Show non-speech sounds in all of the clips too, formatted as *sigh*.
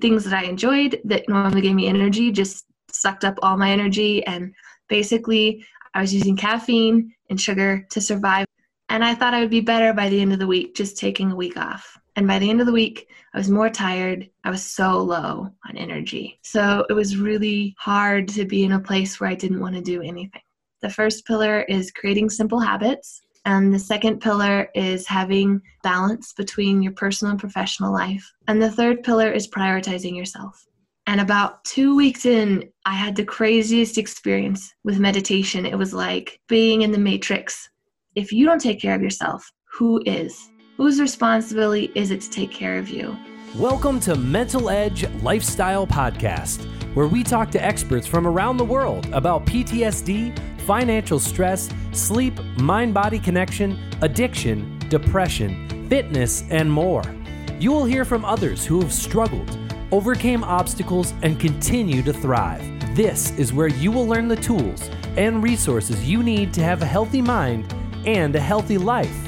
things that I enjoyed that normally gave me energy just sucked up all my energy. And basically, I was using caffeine and sugar to survive. And I thought I would be better by the end of the week, just taking a week off. And by the end of the week, I was more tired. I was so low on energy. So it was really hard to be in a place where I didn't want to do anything. The first pillar is creating simple habits. And the second pillar is having balance between your personal and professional life. And the third pillar is prioritizing yourself. And about two weeks in, I had the craziest experience with meditation. It was like being in the matrix. If you don't take care of yourself, who is? Whose responsibility is it to take care of you? Welcome to Mental Edge Lifestyle Podcast, where we talk to experts from around the world about PTSD, financial stress, sleep, mind body connection, addiction, depression, fitness, and more. You will hear from others who have struggled, overcame obstacles, and continue to thrive. This is where you will learn the tools and resources you need to have a healthy mind and a healthy life.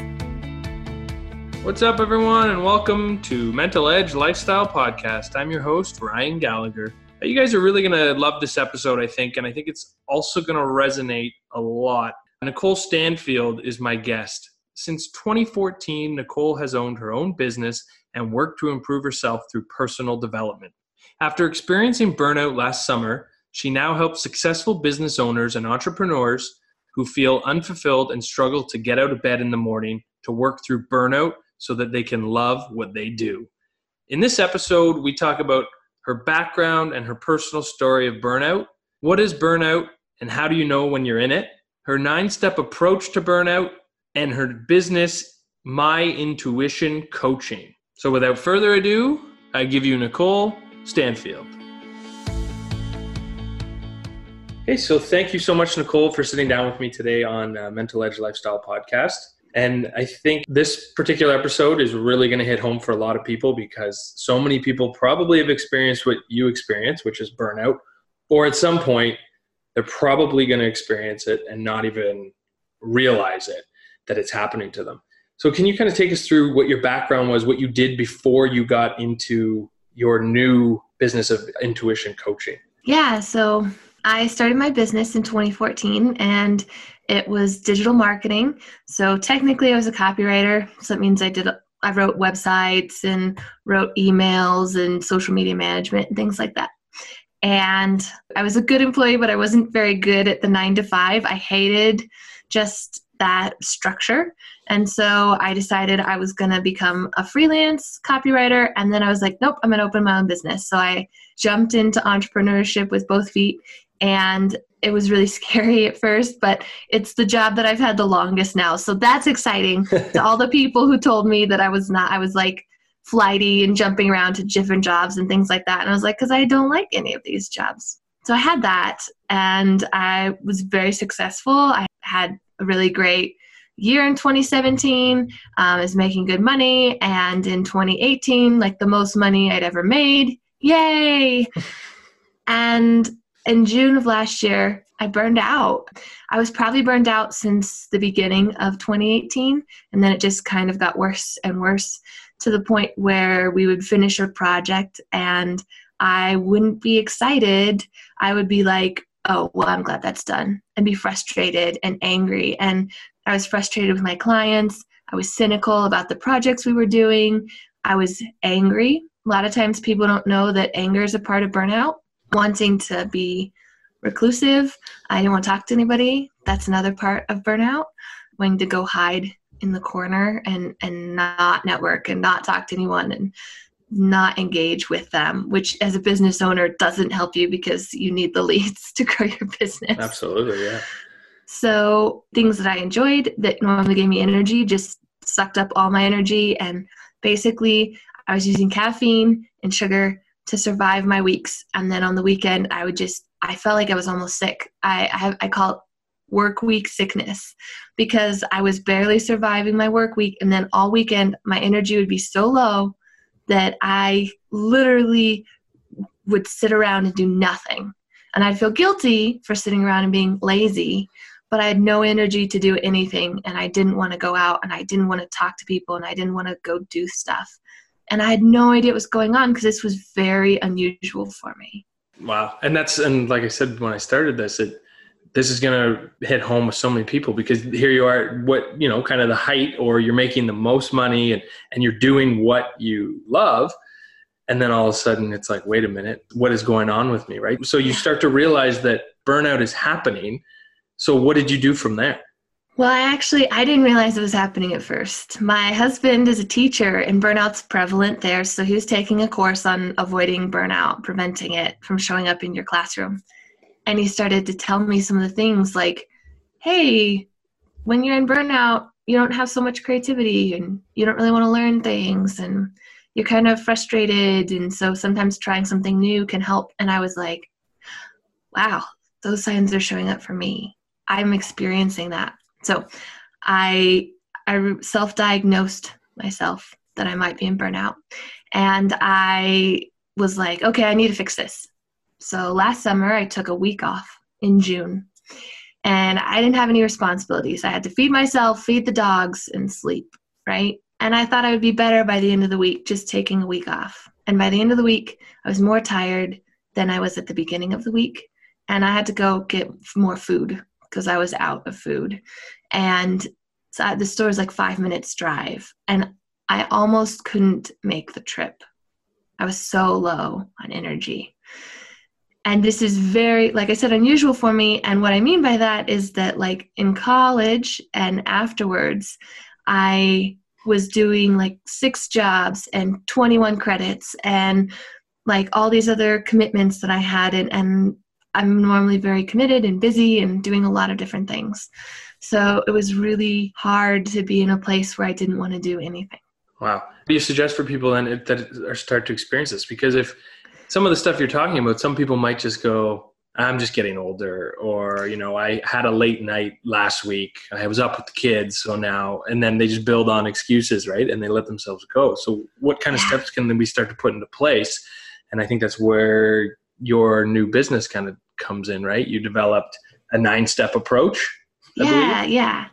What's up, everyone, and welcome to Mental Edge Lifestyle Podcast. I'm your host, Ryan Gallagher. You guys are really going to love this episode, I think, and I think it's also going to resonate a lot. Nikole Stanfield is my guest. Since 2014, Nikole has owned her own business and worked to improve herself through personal development. After experiencing burnout last summer, she now helps successful business owners and entrepreneurs who feel unfulfilled and struggle to get out of bed in the morning to work through burnout so that they can love what they do. In this episode, we talk about her background and her personal story of burnout. What is burnout and how do you know when you're in it? Her nine step approach to burnout and her business, My Intuition Coaching. So without further ado, I give you Nikole Stanfield. Hey, so thank you so much, Nikole, for sitting down with me today on uh, Mental Edge Lifestyle Podcast. And I think this particular episode is really going to hit home for a lot of people because so many people probably have experienced what you experience, which is burnout, or at some point, they're probably going to experience it and not even realize it that it's happening to them. So, can you kind of take us through what your background was, what you did before you got into your new business of intuition coaching? Yeah. So, I started my business in 2014 and it was digital marketing. So technically I was a copywriter. So that means I did I wrote websites and wrote emails and social media management and things like that. And I was a good employee, but I wasn't very good at the nine to five. I hated just that structure. And so I decided I was going to become a freelance copywriter. And then I was like, nope, I'm going to open my own business. So I jumped into entrepreneurship with both feet and it was really *laughs* scary at first, but it's the job that I've had the longest now. So that's exciting *laughs* to all the people who told me that I was not, I was like flighty and jumping around to different jobs and things like that. And I was like, because I don't like any of these jobs. So I had that and I was very successful. I had a really great year in 2017. Um, I was making good money. And in 2018, like the most money I'd ever made. Yay! and in June of last year, I burned out. I was probably burned out since the beginning of 2018, and then it just kind of got worse and worse to the point where we would finish a project and I wouldn't be excited. I would be like, oh, well, I'm glad that's done, and be frustrated and angry. And I was frustrated with my clients. I was cynical about the projects we were doing. I was angry. A lot of times people don't know that anger is a part of burnout wanting to be reclusive. I didn't want to talk to anybody. That's another part of burnout. Wanting to go hide in the corner and and not network and not talk to anyone and not engage with them, which as a business owner doesn't help you because you need the *laughs* leads to grow your business. Absolutely, yeah. So things that I enjoyed that normally gave me energy just sucked up all my energy and basically I was using caffeine and sugar to survive my weeks. And then on the weekend, I would just, I felt like I was almost sick. I, I, have, I call work week sickness because I was barely surviving my work week. And then all weekend, my energy would be so low that I literally would sit around and do nothing. And I'd feel guilty for sitting around and being lazy, but I had no energy to do anything. And I didn't want to go out and I didn't want to talk to people and I didn't want to go do stuff And I had no idea what was going on because this was very unusual for me. Wow. And that's, and like I said, when I started this, it, this is going to hit home with so many people because here you are, what, you know, kind of the height or you're making the most money and, and you're doing what you love. And then all of a sudden it's like, wait a minute, what is going on with me? Right. So you start to realize that burnout is happening. So what did you do from there? Well, I actually I didn't realize it was happening at first. My husband is a teacher and burnout's prevalent there, so he was taking a course on avoiding burnout, preventing it from showing up in your classroom. And he started to tell me some of the things like, "Hey, when you're in burnout, you don't have so much creativity and you don't really want to learn things and you're kind of frustrated and so sometimes trying something new can help." And I was like, "Wow, those signs are showing up for me. I'm experiencing that." So I I self-diagnosed myself that I might be in burnout. And I was like, okay, I need to fix this. So last summer I took a week off in June. And I didn't have any responsibilities. I had to feed myself, feed the dogs, and sleep, right? And I thought I would be better by the end of the week just taking a week off. And by the end of the week, I was more tired than I was at the beginning of the week. And I had to go get more food because I was out of food. And so the store is like five minutes drive. And I almost couldn't make the trip. I was so low on energy. And this is very, like I said, unusual for me. And what I mean by that is that, like in college and afterwards, I was doing like six jobs and 21 credits and like all these other commitments that I had. And, and I'm normally very committed and busy and doing a lot of different things. So it was really hard to be in a place where I didn't want to do anything. Wow. What do you suggest for people then that are start to experience this? Because if some of the stuff you're talking about, some people might just go, I'm just getting older, or, you know, I had a late night last week. I was up with the kids, so now, and then they just build on excuses, right? And they let themselves go. So, what kind of steps can then we start to put into place? And I think that's where your new business kind of comes in, right? You developed a nine step approach. I yeah, believe. yeah.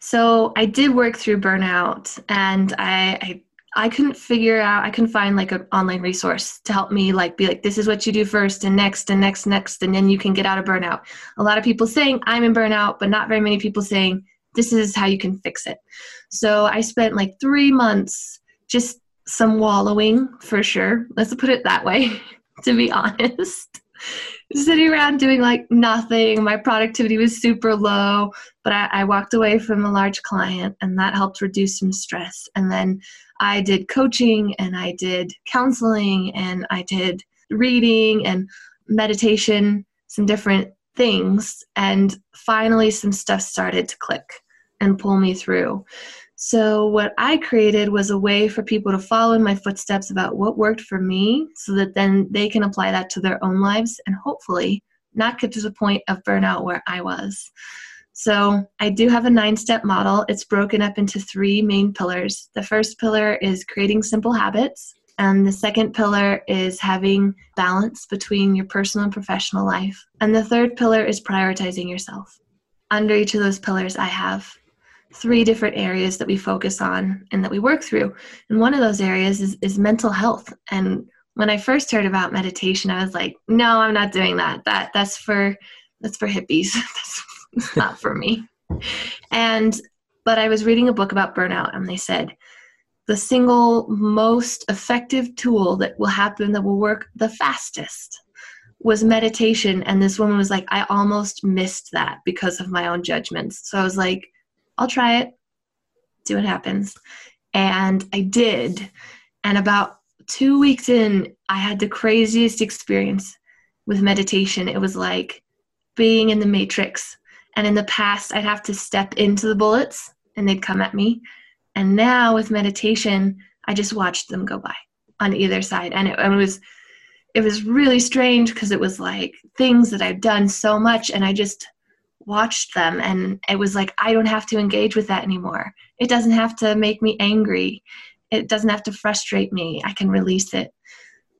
So I did work through burnout and I, I I couldn't figure out I couldn't find like an online resource to help me like be like this is what you do first and next and next next and then you can get out of burnout. A lot of people saying I'm in burnout, but not very many people saying this is how you can fix it. So I spent like 3 months just some wallowing for sure. Let's put it that way *laughs* to be honest sitting around doing like nothing. My productivity was super low, but I, I, walked away from a large client and that helped reduce some stress. And then I did coaching and I did counseling and I did reading and meditation, some different things. And finally, some stuff started to click and pull me through. So, what I created was a way for people to follow in my footsteps about what worked for me so that then they can apply that to their own lives and hopefully not get to the point of burnout where I was. So, I do have a nine step model. It's broken up into three main pillars. The first pillar is creating simple habits, and the second pillar is having balance between your personal and professional life. And the third pillar is prioritizing yourself. Under each of those pillars, I have three different areas that we focus on and that we work through. And one of those areas is, is mental health. And when I first heard about meditation, I was like, no, I'm not doing that. That that's for that's for hippies. *laughs* that's not for me. And but I was reading a book about burnout and they said the single most effective tool that will happen that will work the fastest was meditation and this woman was like i almost missed that because of my own judgments so i was like I'll try it, see what happens. And I did. And about two weeks in, I had the craziest experience with meditation. It was like being in the matrix. And in the past, I'd have to step into the bullets and they'd come at me. And now with meditation, I just watched them go by on either side. And it, and it was it was really strange because it was like things that I've done so much and I just watched them and it was like i don't have to engage with that anymore. It doesn't have to make me angry. It doesn't have to frustrate me. I can release it.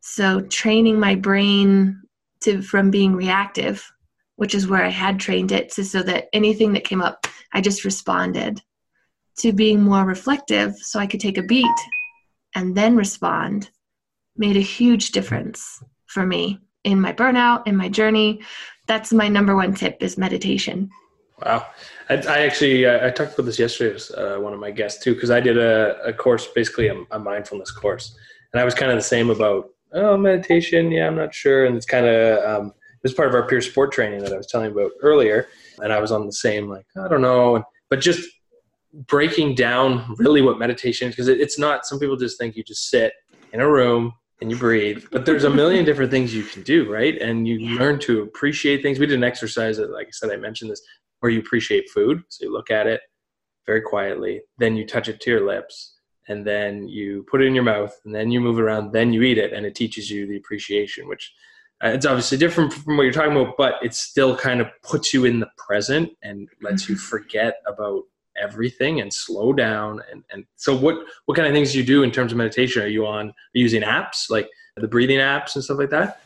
So training my brain to from being reactive which is where i had trained it to, so that anything that came up i just responded. To being more reflective so i could take a beat and then respond made a huge difference for me in my burnout, in my journey. That's my number one tip is meditation. Wow. I, I actually, I, I, talked about this yesterday with uh, one of my guests too, because I did a, a course, basically a, a, mindfulness course. And I was kind of the same about, oh, meditation. Yeah, I'm not sure. And it's kind of, um, it was part of our peer support training that I was telling you about earlier. And I was on the same, like, I don't know. But just breaking down really what meditation is, because it, it's not, some people just think you just sit in a room and you breathe. But there's a million *laughs* different things you can do, right? And you yeah. learn to appreciate things. We did an exercise that, like I said, I mentioned this, where you appreciate food. So you look at it very quietly, then you touch it to your lips, and then you put it in your mouth, and then you move it around, then you eat it, and it teaches you the appreciation, which uh, it's obviously different from what you're talking about, but it still kind of puts you in the present and lets you mm-hmm. forget about everything and slow down and, and so what what kind of things do you do in terms of meditation are you on are you using apps like the breathing apps and stuff like that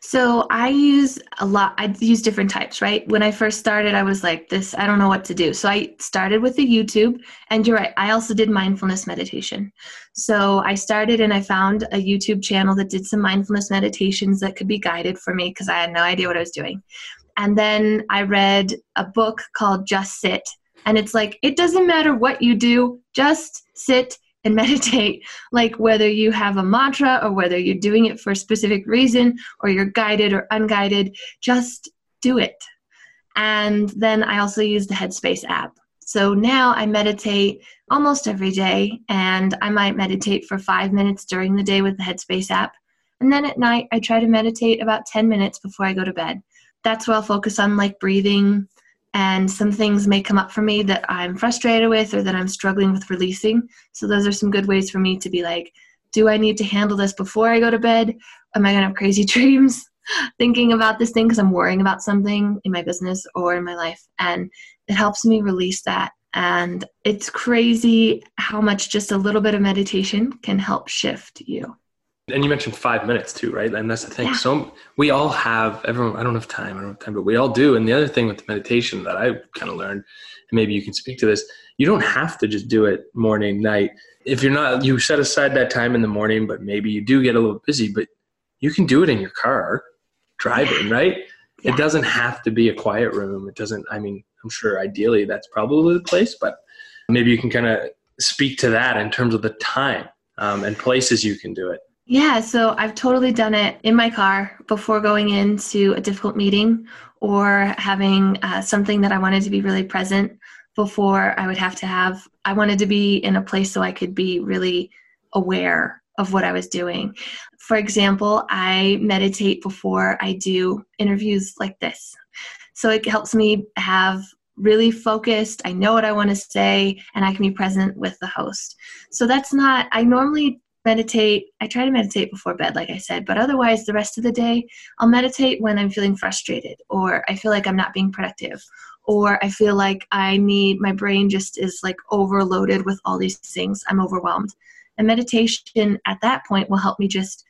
so I use a lot, I use different types, right? When I first started, I was like, this, I don't know what to do. So I started with the YouTube, and you're right, I also did mindfulness meditation. So I started and I found a YouTube channel that did some mindfulness meditations that could be guided for me because I had no idea what I was doing. And then I read a book called Just Sit. And it's like, it doesn't matter what you do, just sit and *laughs* meditate, like whether you have a mantra or whether you're doing it for a specific reason or you're guided or unguided, just do it. And then I also use the Headspace app. So now I meditate almost every day, and I might meditate for five minutes during the day with the Headspace app. And then at night, I try to meditate about 10 minutes before I go to bed. That's where I'll focus on like breathing, and some things may come up for me that I'm frustrated with or that I'm struggling with releasing. So those are some good ways for me to be like, do I need to handle this before I go to bed? Am I going to have crazy *laughs* dreams thinking about this thing because I'm worrying about something in my business or in my life? And it helps me release that. And it's crazy how much just a little bit of meditation can help shift you. And you mentioned five minutes too, right? And that's the thing. Yeah. So we all have everyone. I don't have time. I don't have time, but we all do. And the other thing with the meditation that I kind of learned, and maybe you can speak to this, you don't have to just do it morning, night. If you're not, you set aside that time in the morning, but maybe you do get a little busy. But you can do it in your car, driving, right? Yeah. It doesn't have to be a quiet room. It doesn't. I mean, I'm sure ideally that's probably the place, but maybe you can kind of speak to that in terms of the time um, and places you can do it. Yeah, so I've totally done it in my car before going into a difficult meeting or having uh, something that I wanted to be really present before I would have to have. I wanted to be in a place so I could be really aware of what I was doing. For example, I meditate before I do interviews like this. So it helps me have really focused. I know what I want to say, and I can be present with the host. So that's not, I normally meditate. I try to meditate before bed, like I said, but otherwise, the rest of the day, I'll meditate when I'm feeling frustrated or I feel like I'm not being productive or I feel like I need, my brain just is like overloaded with all these things. I'm overwhelmed. And meditation at that point will help me just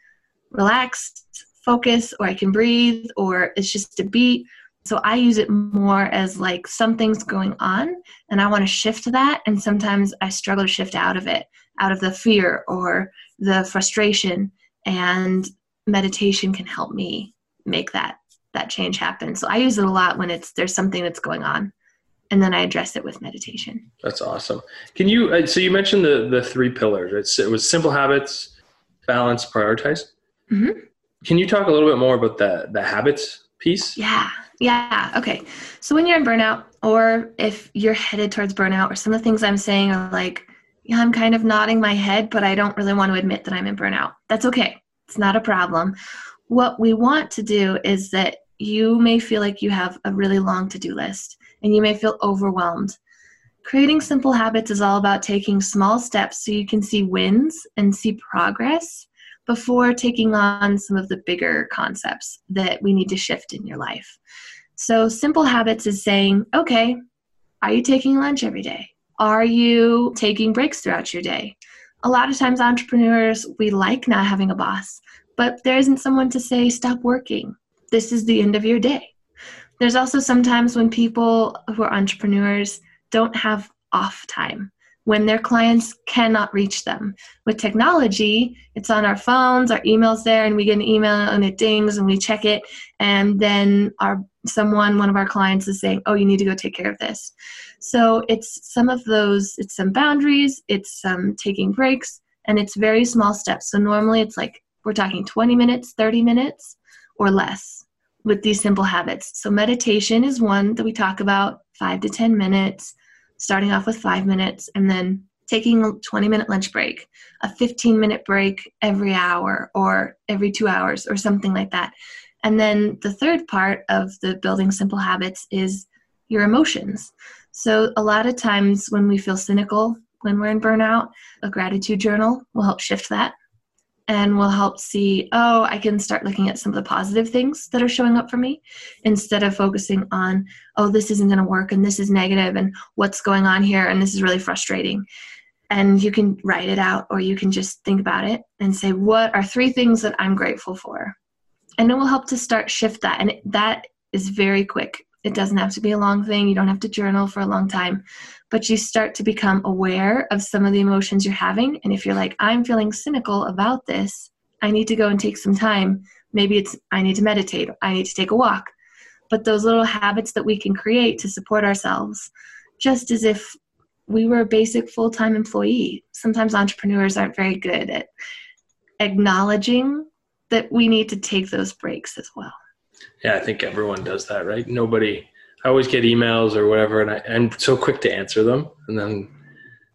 relax, focus, or I can breathe, or it's just a beat. So I use it more as like something's going on and I want to shift that. And sometimes I struggle to shift out of it, out of the fear or the frustration and meditation can help me make that that change happen. So i use it a lot when it's there's something that's going on and then i address it with meditation. That's awesome. Can you uh, so you mentioned the the three pillars. It's, it was simple habits balance prioritize. Mm-hmm. can you talk a little bit more about the the habits piece? Yeah. Yeah. Okay. So when you're in burnout or if you're headed towards burnout or some of the things i'm saying are like I'm kind of nodding my head, but I don't really want to admit that I'm in burnout. That's okay. It's not a problem. What we want to do is that you may feel like you have a really long to do list and you may feel overwhelmed. Creating simple habits is all about taking small steps so you can see wins and see progress before taking on some of the bigger concepts that we need to shift in your life. So, simple habits is saying, okay, are you taking lunch every day? Are you taking breaks throughout your day? A lot of times, entrepreneurs, we like not having a boss, but there isn't someone to say, stop working. This is the end of your day. There's also sometimes when people who are entrepreneurs don't have off time. when their clients cannot reach them. With technology, it's on our phones, our emails there, and we get an email and it dings and we check it, and then our someone, one of our clients is saying, Oh, you need to go take care of this. So it's some of those, it's some boundaries, it's some taking breaks, and it's very small steps. So normally it's like we're talking 20 minutes, 30 minutes, or less with these simple habits. So meditation is one that we talk about, five to 10 minutes starting off with five minutes and then taking a 20 minute lunch break, a 15 minute break every hour or every two hours or something like that. And then the third part of the building simple habits is your emotions. So a lot of times when we feel cynical, when we're in burnout, a gratitude journal will help shift that and will help see, oh, I can start looking at some of the positive things that are showing up for me instead of focusing on, oh, this isn't going to work and this is negative and what's going on here and this is really frustrating. And you can write it out or you can just think about it and say, what are three things that I'm grateful for? And it will help to start shift that. And that is very quick. It doesn't have to be a long thing. You don't have to journal for a long time but you start to become aware of some of the emotions you're having. And if you're like, I'm feeling cynical about this, I need to go and take some time. Maybe it's, I need to meditate, I need to take a walk. But those little habits that we can create to support ourselves, just as if we were a basic full time employee. Sometimes entrepreneurs aren't very good at acknowledging that we need to take those breaks as well. Yeah, I think everyone does that, right? Nobody I always get emails or whatever, and I, I'm so quick to answer them. And then,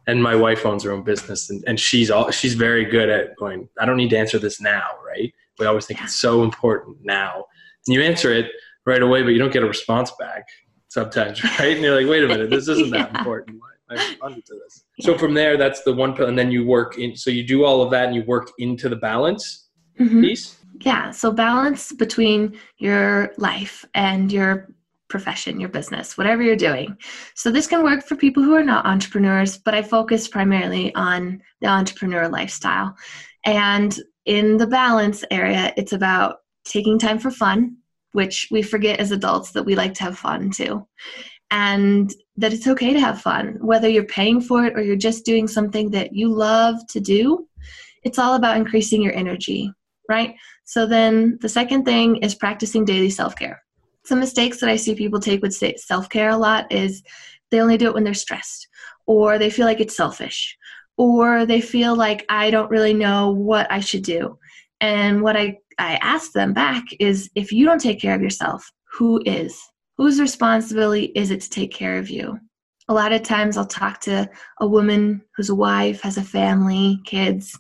and my wife owns her own business, and, and she's all she's very good at going. I don't need to answer this now, right? We always think it's so important now, and you answer it right away, but you don't get a response back sometimes, *laughs* right? And you're like, wait a minute, this isn't *laughs* yeah. that important. I *laughs* responded to this. So from there, that's the one, and then you work in. So you do all of that, and you work into the balance mm-hmm. piece. Yeah. So balance between your life and your profession, your business, whatever you're doing. So this can work for people who are not entrepreneurs, but I focus primarily on the entrepreneur lifestyle. And in the balance area, it's about taking time for fun, which we forget as adults that we like to have fun too. And that it's okay to have fun, whether you're paying for it or you're just doing something that you love to do. It's all about increasing your energy, right? So then the second thing is practicing daily self care some mistakes that I see people take with self care a lot is they only do it when they're stressed, or they feel like it's selfish, or they feel like I don't really know what I should do. And what I, I ask them back is if you don't take care of yourself, who is? Whose responsibility is it to take care of you? A lot of times I'll talk to a woman who's a wife, has a family, kids,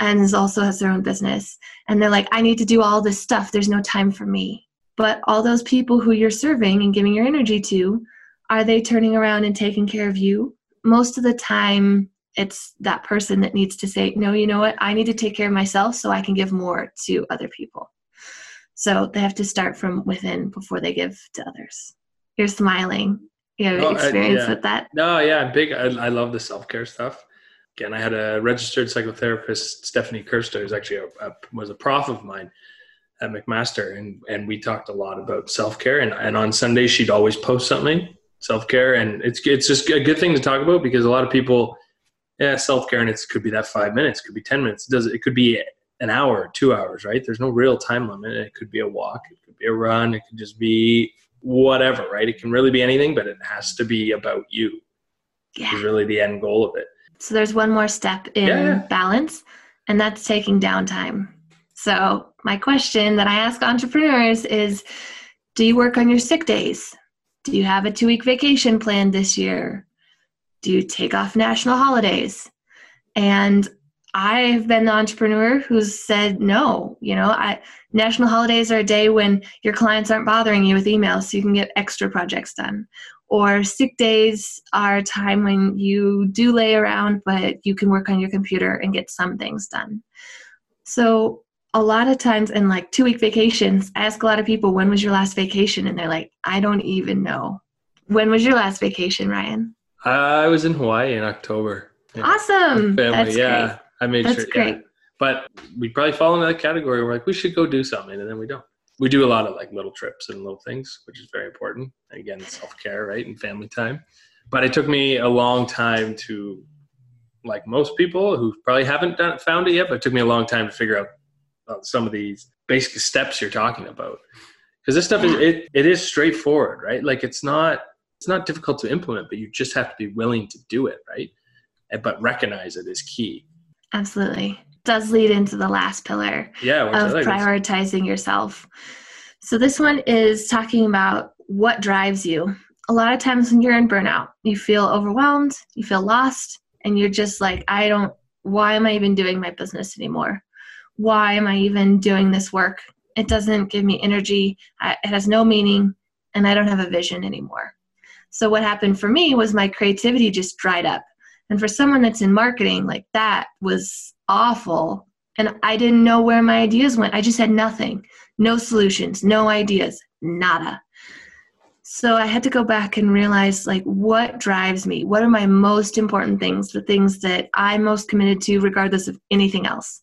and also has their own business. And they're like, I need to do all this stuff. There's no time for me. But all those people who you're serving and giving your energy to, are they turning around and taking care of you? Most of the time, it's that person that needs to say, no, you know what? I need to take care of myself so I can give more to other people. So they have to start from within before they give to others. You're smiling. You have oh, experience yeah. with that? No, yeah, big. I, I love the self care stuff. Again, I had a registered psychotherapist, Stephanie Kirster, who's actually a, a, was a prof of mine at McMaster, and and we talked a lot about self care. And and on Sundays she'd always post something self care, and it's it's just a good thing to talk about because a lot of people, yeah, self care, and it could be that five minutes, could be ten minutes, it does it could be an hour, two hours, right? There's no real time limit. It could be a walk, it could be a run, it could just be whatever, right? It can really be anything, but it has to be about you. Yeah. Is really the end goal of it. So there's one more step in yeah. balance, and that's taking downtime. So, my question that I ask entrepreneurs is Do you work on your sick days? Do you have a two week vacation planned this year? Do you take off national holidays? And I've been the entrepreneur who's said no. You know, I, national holidays are a day when your clients aren't bothering you with emails so you can get extra projects done. Or sick days are a time when you do lay around, but you can work on your computer and get some things done. So a lot of times in like two week vacations, I ask a lot of people, when was your last vacation? And they're like, I don't even know. When was your last vacation, Ryan? I was in Hawaii in October. Yeah. Awesome. That's yeah. Great. I made That's sure. Great. Yeah. But we probably fall into that category. We're like, we should go do something. And then we don't. We do a lot of like little trips and little things, which is very important. again, self care, right? And family time. But it took me a long time to like most people who probably haven't done, found it yet, but it took me a long time to figure out uh, some of these basic steps you're talking about. Because this stuff is it, it is straightforward, right? Like it's not it's not difficult to implement, but you just have to be willing to do it, right? But recognize it is key. Absolutely. Does lead into the last pillar yeah, of prioritizing yourself. So this one is talking about what drives you. A lot of times when you're in burnout, you feel overwhelmed, you feel lost, and you're just like, I don't, why am I even doing my business anymore? Why am I even doing this work? It doesn't give me energy, it has no meaning, and I don't have a vision anymore. So, what happened for me was my creativity just dried up. And for someone that's in marketing, like that was awful. And I didn't know where my ideas went. I just had nothing no solutions, no ideas, nada. So I had to go back and realize like what drives me? What are my most important things, the things that I'm most committed to regardless of anything else?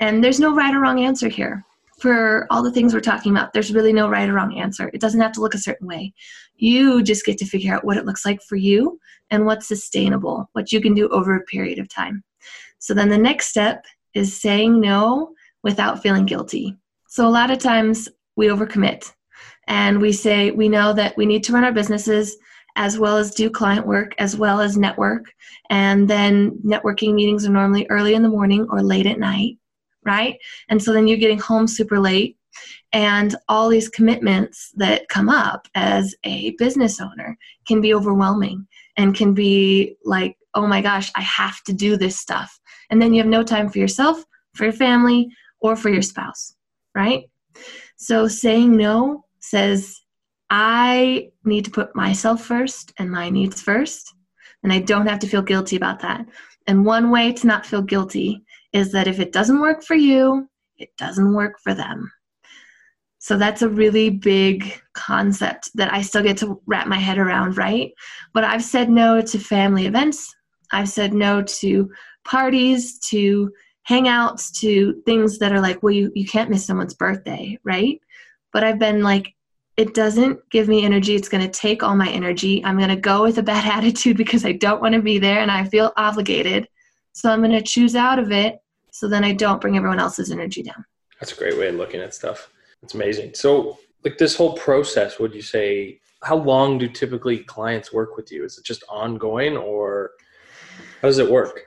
And there's no right or wrong answer here. For all the things we're talking about, there's really no right or wrong answer. It doesn't have to look a certain way. You just get to figure out what it looks like for you and what's sustainable, what you can do over a period of time. So then the next step is saying no without feeling guilty. So a lot of times we overcommit and we say we know that we need to run our businesses as well as do client work as well as network and then networking meetings are normally early in the morning or late at night right and so then you're getting home super late and all these commitments that come up as a business owner can be overwhelming and can be like oh my gosh i have to do this stuff and then you have no time for yourself for your family or for your spouse right so saying no says, I need to put myself first and my needs first, and I don't have to feel guilty about that. And one way to not feel guilty is that if it doesn't work for you, it doesn't work for them. So that's a really big concept that I still get to wrap my head around, right? But I've said no to family events. I've said no to parties, to hangouts, to things that are like, well, you, you can't miss someone's birthday, right? But I've been like, it doesn't give me energy. It's going to take all my energy. I'm going to go with a bad *laughs* attitude because I don't want to be there and I feel obligated. So I'm going to choose out of it so then I don't bring everyone else's energy down. That's a great way of looking at stuff. It's amazing. So, like this whole process, would you say, how long do typically clients work with you? Is it just ongoing or how does it work?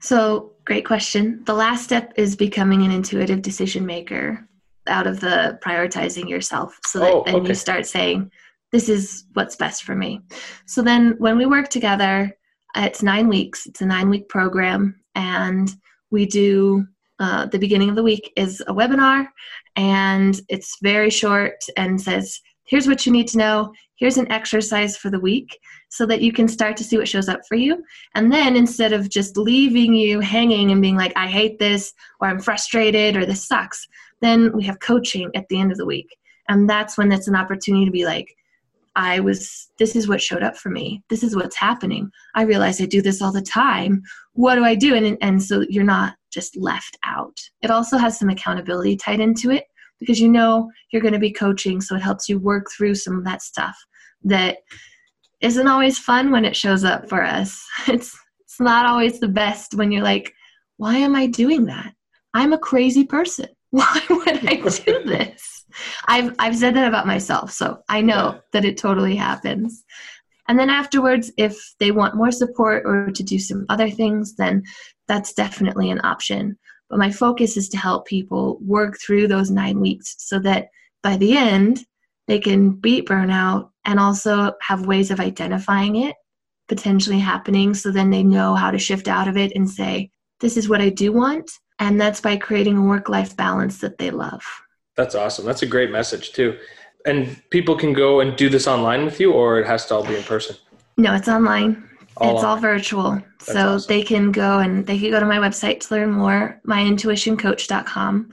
So, great question. The last step is becoming an intuitive decision maker out of the prioritizing yourself so that oh, then okay. you start saying this is what's best for me so then when we work together it's nine weeks it's a nine week program and we do uh, the beginning of the week is a webinar and it's very short and says here's what you need to know here's an exercise for the week so that you can start to see what shows up for you and then instead of just leaving you hanging and being like i hate this or i'm frustrated or this sucks then we have coaching at the end of the week. And that's when it's an opportunity to be like, I was, this is what showed up for me. This is what's happening. I realize I do this all the time. What do I do? And, and so you're not just left out. It also has some accountability tied into it because you know you're going to be coaching. So it helps you work through some of that stuff that isn't always fun when it shows up for us. *laughs* It's, it's not always the best when you're like, why am I doing that? I'm a crazy person. *laughs* why would I *laughs* do this? I've I've said that about myself, so I know yeah. that it totally happens. And then afterwards, if they want more support or to do some other things, then that's definitely an option. But my focus is to help people work through those nine weeks so that by the end, they can beat burnout and also have ways of identifying it potentially happening so then they know how to shift out of it and say, this is what I do want and that's by creating a work life balance that they love. That's awesome. That's a great message, too. And people can go and do this online with you, or it has to all be in person? No, it's online. All it's online. all virtual. That's so awesome. they can go and they can go to my website to learn more, myintuitioncoach.com.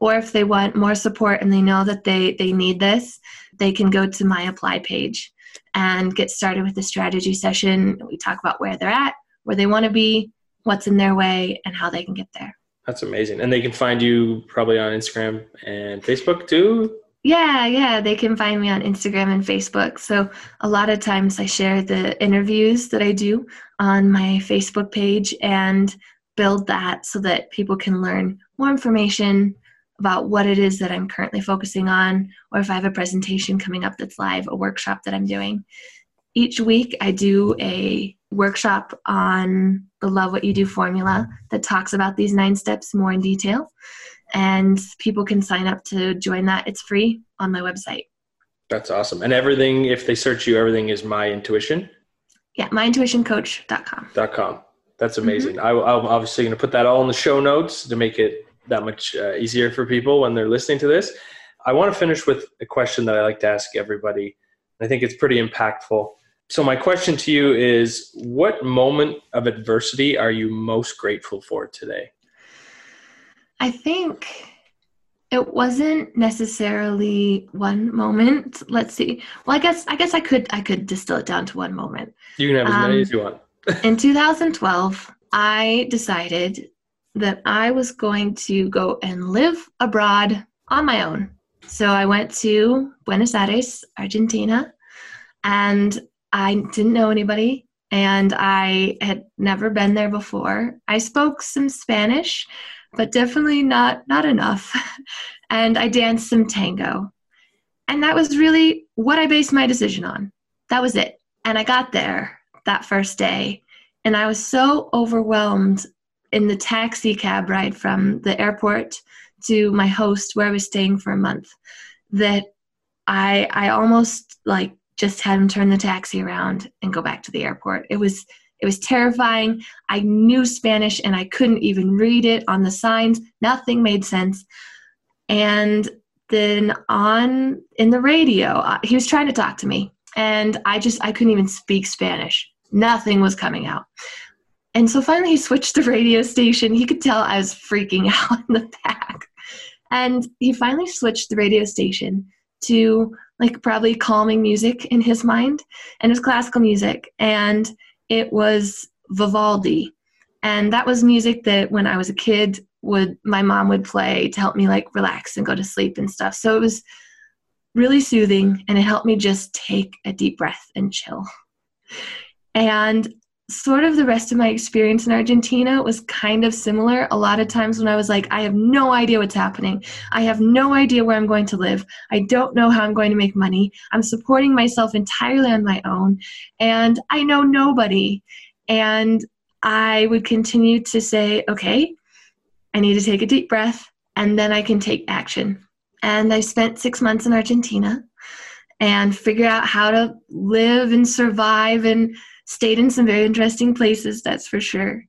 Or if they want more support and they know that they, they need this, they can go to my apply page and get started with the strategy session. We talk about where they're at, where they want to be, what's in their way, and how they can get there. That's amazing. And they can find you probably on Instagram and Facebook too. Yeah, yeah, they can find me on Instagram and Facebook. So a lot of times I share the interviews that I do on my Facebook page and build that so that people can learn more information about what it is that I'm currently focusing on, or if I have a presentation coming up that's live, a workshop that I'm doing. Each week, I do a workshop on the Love What You Do formula that talks about these nine steps more in detail. And people can sign up to join that. It's free on my website. That's awesome. And everything, if they search you, everything is my intuition. Yeah, myintuitioncoach.com. Dot com. That's amazing. Mm-hmm. I, I'm obviously going to put that all in the show notes to make it that much uh, easier for people when they're listening to this. I want to finish with a question that I like to ask everybody. I think it's pretty impactful. So, my question to you is what moment of adversity are you most grateful for today? I think it wasn't necessarily one moment. Let's see. Well, I guess I guess I could I could distill it down to one moment. You can have as um, many as you want. *laughs* in 2012, I decided that I was going to go and live abroad on my own. So I went to Buenos Aires, Argentina, and I didn't know anybody and I had never been there before. I spoke some Spanish, but definitely not not enough. *laughs* and I danced some tango. And that was really what I based my decision on. That was it. And I got there that first day and I was so overwhelmed in the taxi cab ride from the airport to my host where I was staying for a month that I I almost like just had him turn the taxi around and go back to the airport. It was it was terrifying. I knew Spanish and I couldn't even read it on the signs. Nothing made sense. And then on in the radio, uh, he was trying to talk to me and I just I couldn't even speak Spanish. Nothing was coming out. And so finally he switched the radio station. He could tell I was freaking *laughs* out in the back. And he finally switched the radio station to like probably calming music in his mind and it was classical music and it was Vivaldi. And that was music that when I was a kid would my mom would play to help me like relax and go to sleep and stuff. So it was really soothing and it helped me just take a deep breath and chill. And sort of the rest of my experience in Argentina was kind of similar. A lot of times when I was like, I have no idea what's happening. I have no idea where I'm going to live. I don't know how I'm going to make money. I'm supporting myself entirely on my own. And I know nobody. And I would continue to say, okay, I need to take a deep breath and then I can take action. And I spent six months in Argentina and figure out how to live and survive and stayed in some very interesting places, that's for sure.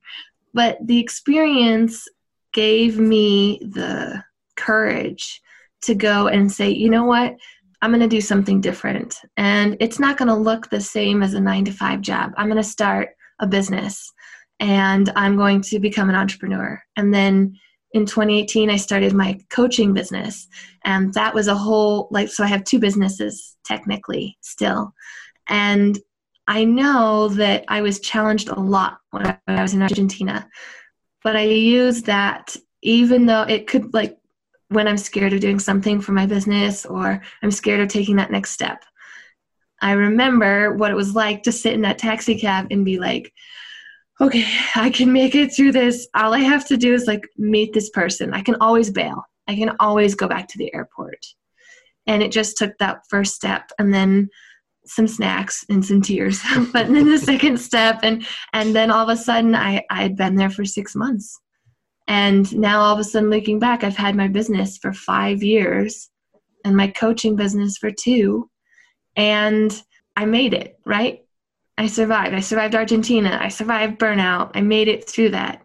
But the experience gave me the courage to go and say, you know what? I'm going to do something different. And it's not going to look the same as a nine to five job. I'm going to start a business and I'm going to become an entrepreneur. And then in 2018, I started my coaching business. And that was a whole, like, so I have two businesses technically still. And I know that I was challenged a lot when I was in Argentina, but I use that even though it could like when I'm scared of doing something for my business or I'm scared of taking that next step. I remember what it was like to sit in that taxi cab and be like, okay, I can make it through this. All I have to do is like meet this person. I can always bail. I can always go back to the airport. And it just took that first step. And then some snacks and some tears *laughs* but then the second step and and then all of a sudden i i had been there for six months and now all of a sudden looking back i've had my business for five years and my coaching business for two and i made it right i survived i survived argentina i survived burnout i made it through that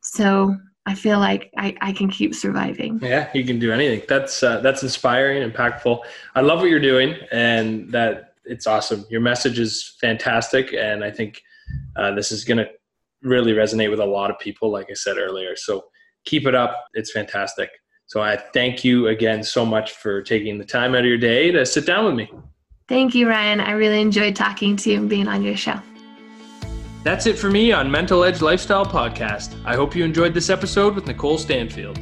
so I feel like I, I can keep surviving. Yeah, you can do anything. That's uh, that's inspiring, impactful. I love what you're doing, and that it's awesome. Your message is fantastic, and I think uh, this is going to really resonate with a lot of people. Like I said earlier, so keep it up. It's fantastic. So I thank you again so much for taking the time out of your day to sit down with me. Thank you, Ryan. I really enjoyed talking to you and being on your show. That's it for me on Mental Edge Lifestyle Podcast. I hope you enjoyed this episode with Nikole Stanfield.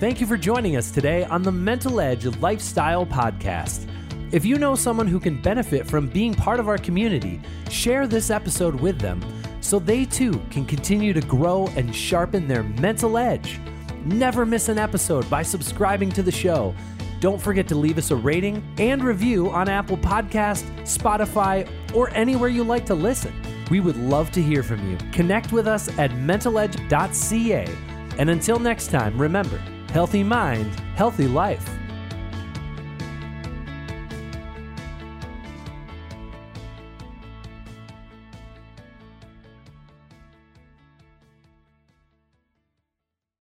Thank you for joining us today on the Mental Edge Lifestyle Podcast. If you know someone who can benefit from being part of our community, share this episode with them so they too can continue to grow and sharpen their mental edge. Never miss an episode by subscribing to the show. Don't forget to leave us a rating and review on Apple Podcast, Spotify, or anywhere you like to listen. We would love to hear from you. Connect with us at mentaledge.ca. And until next time, remember healthy mind, healthy life.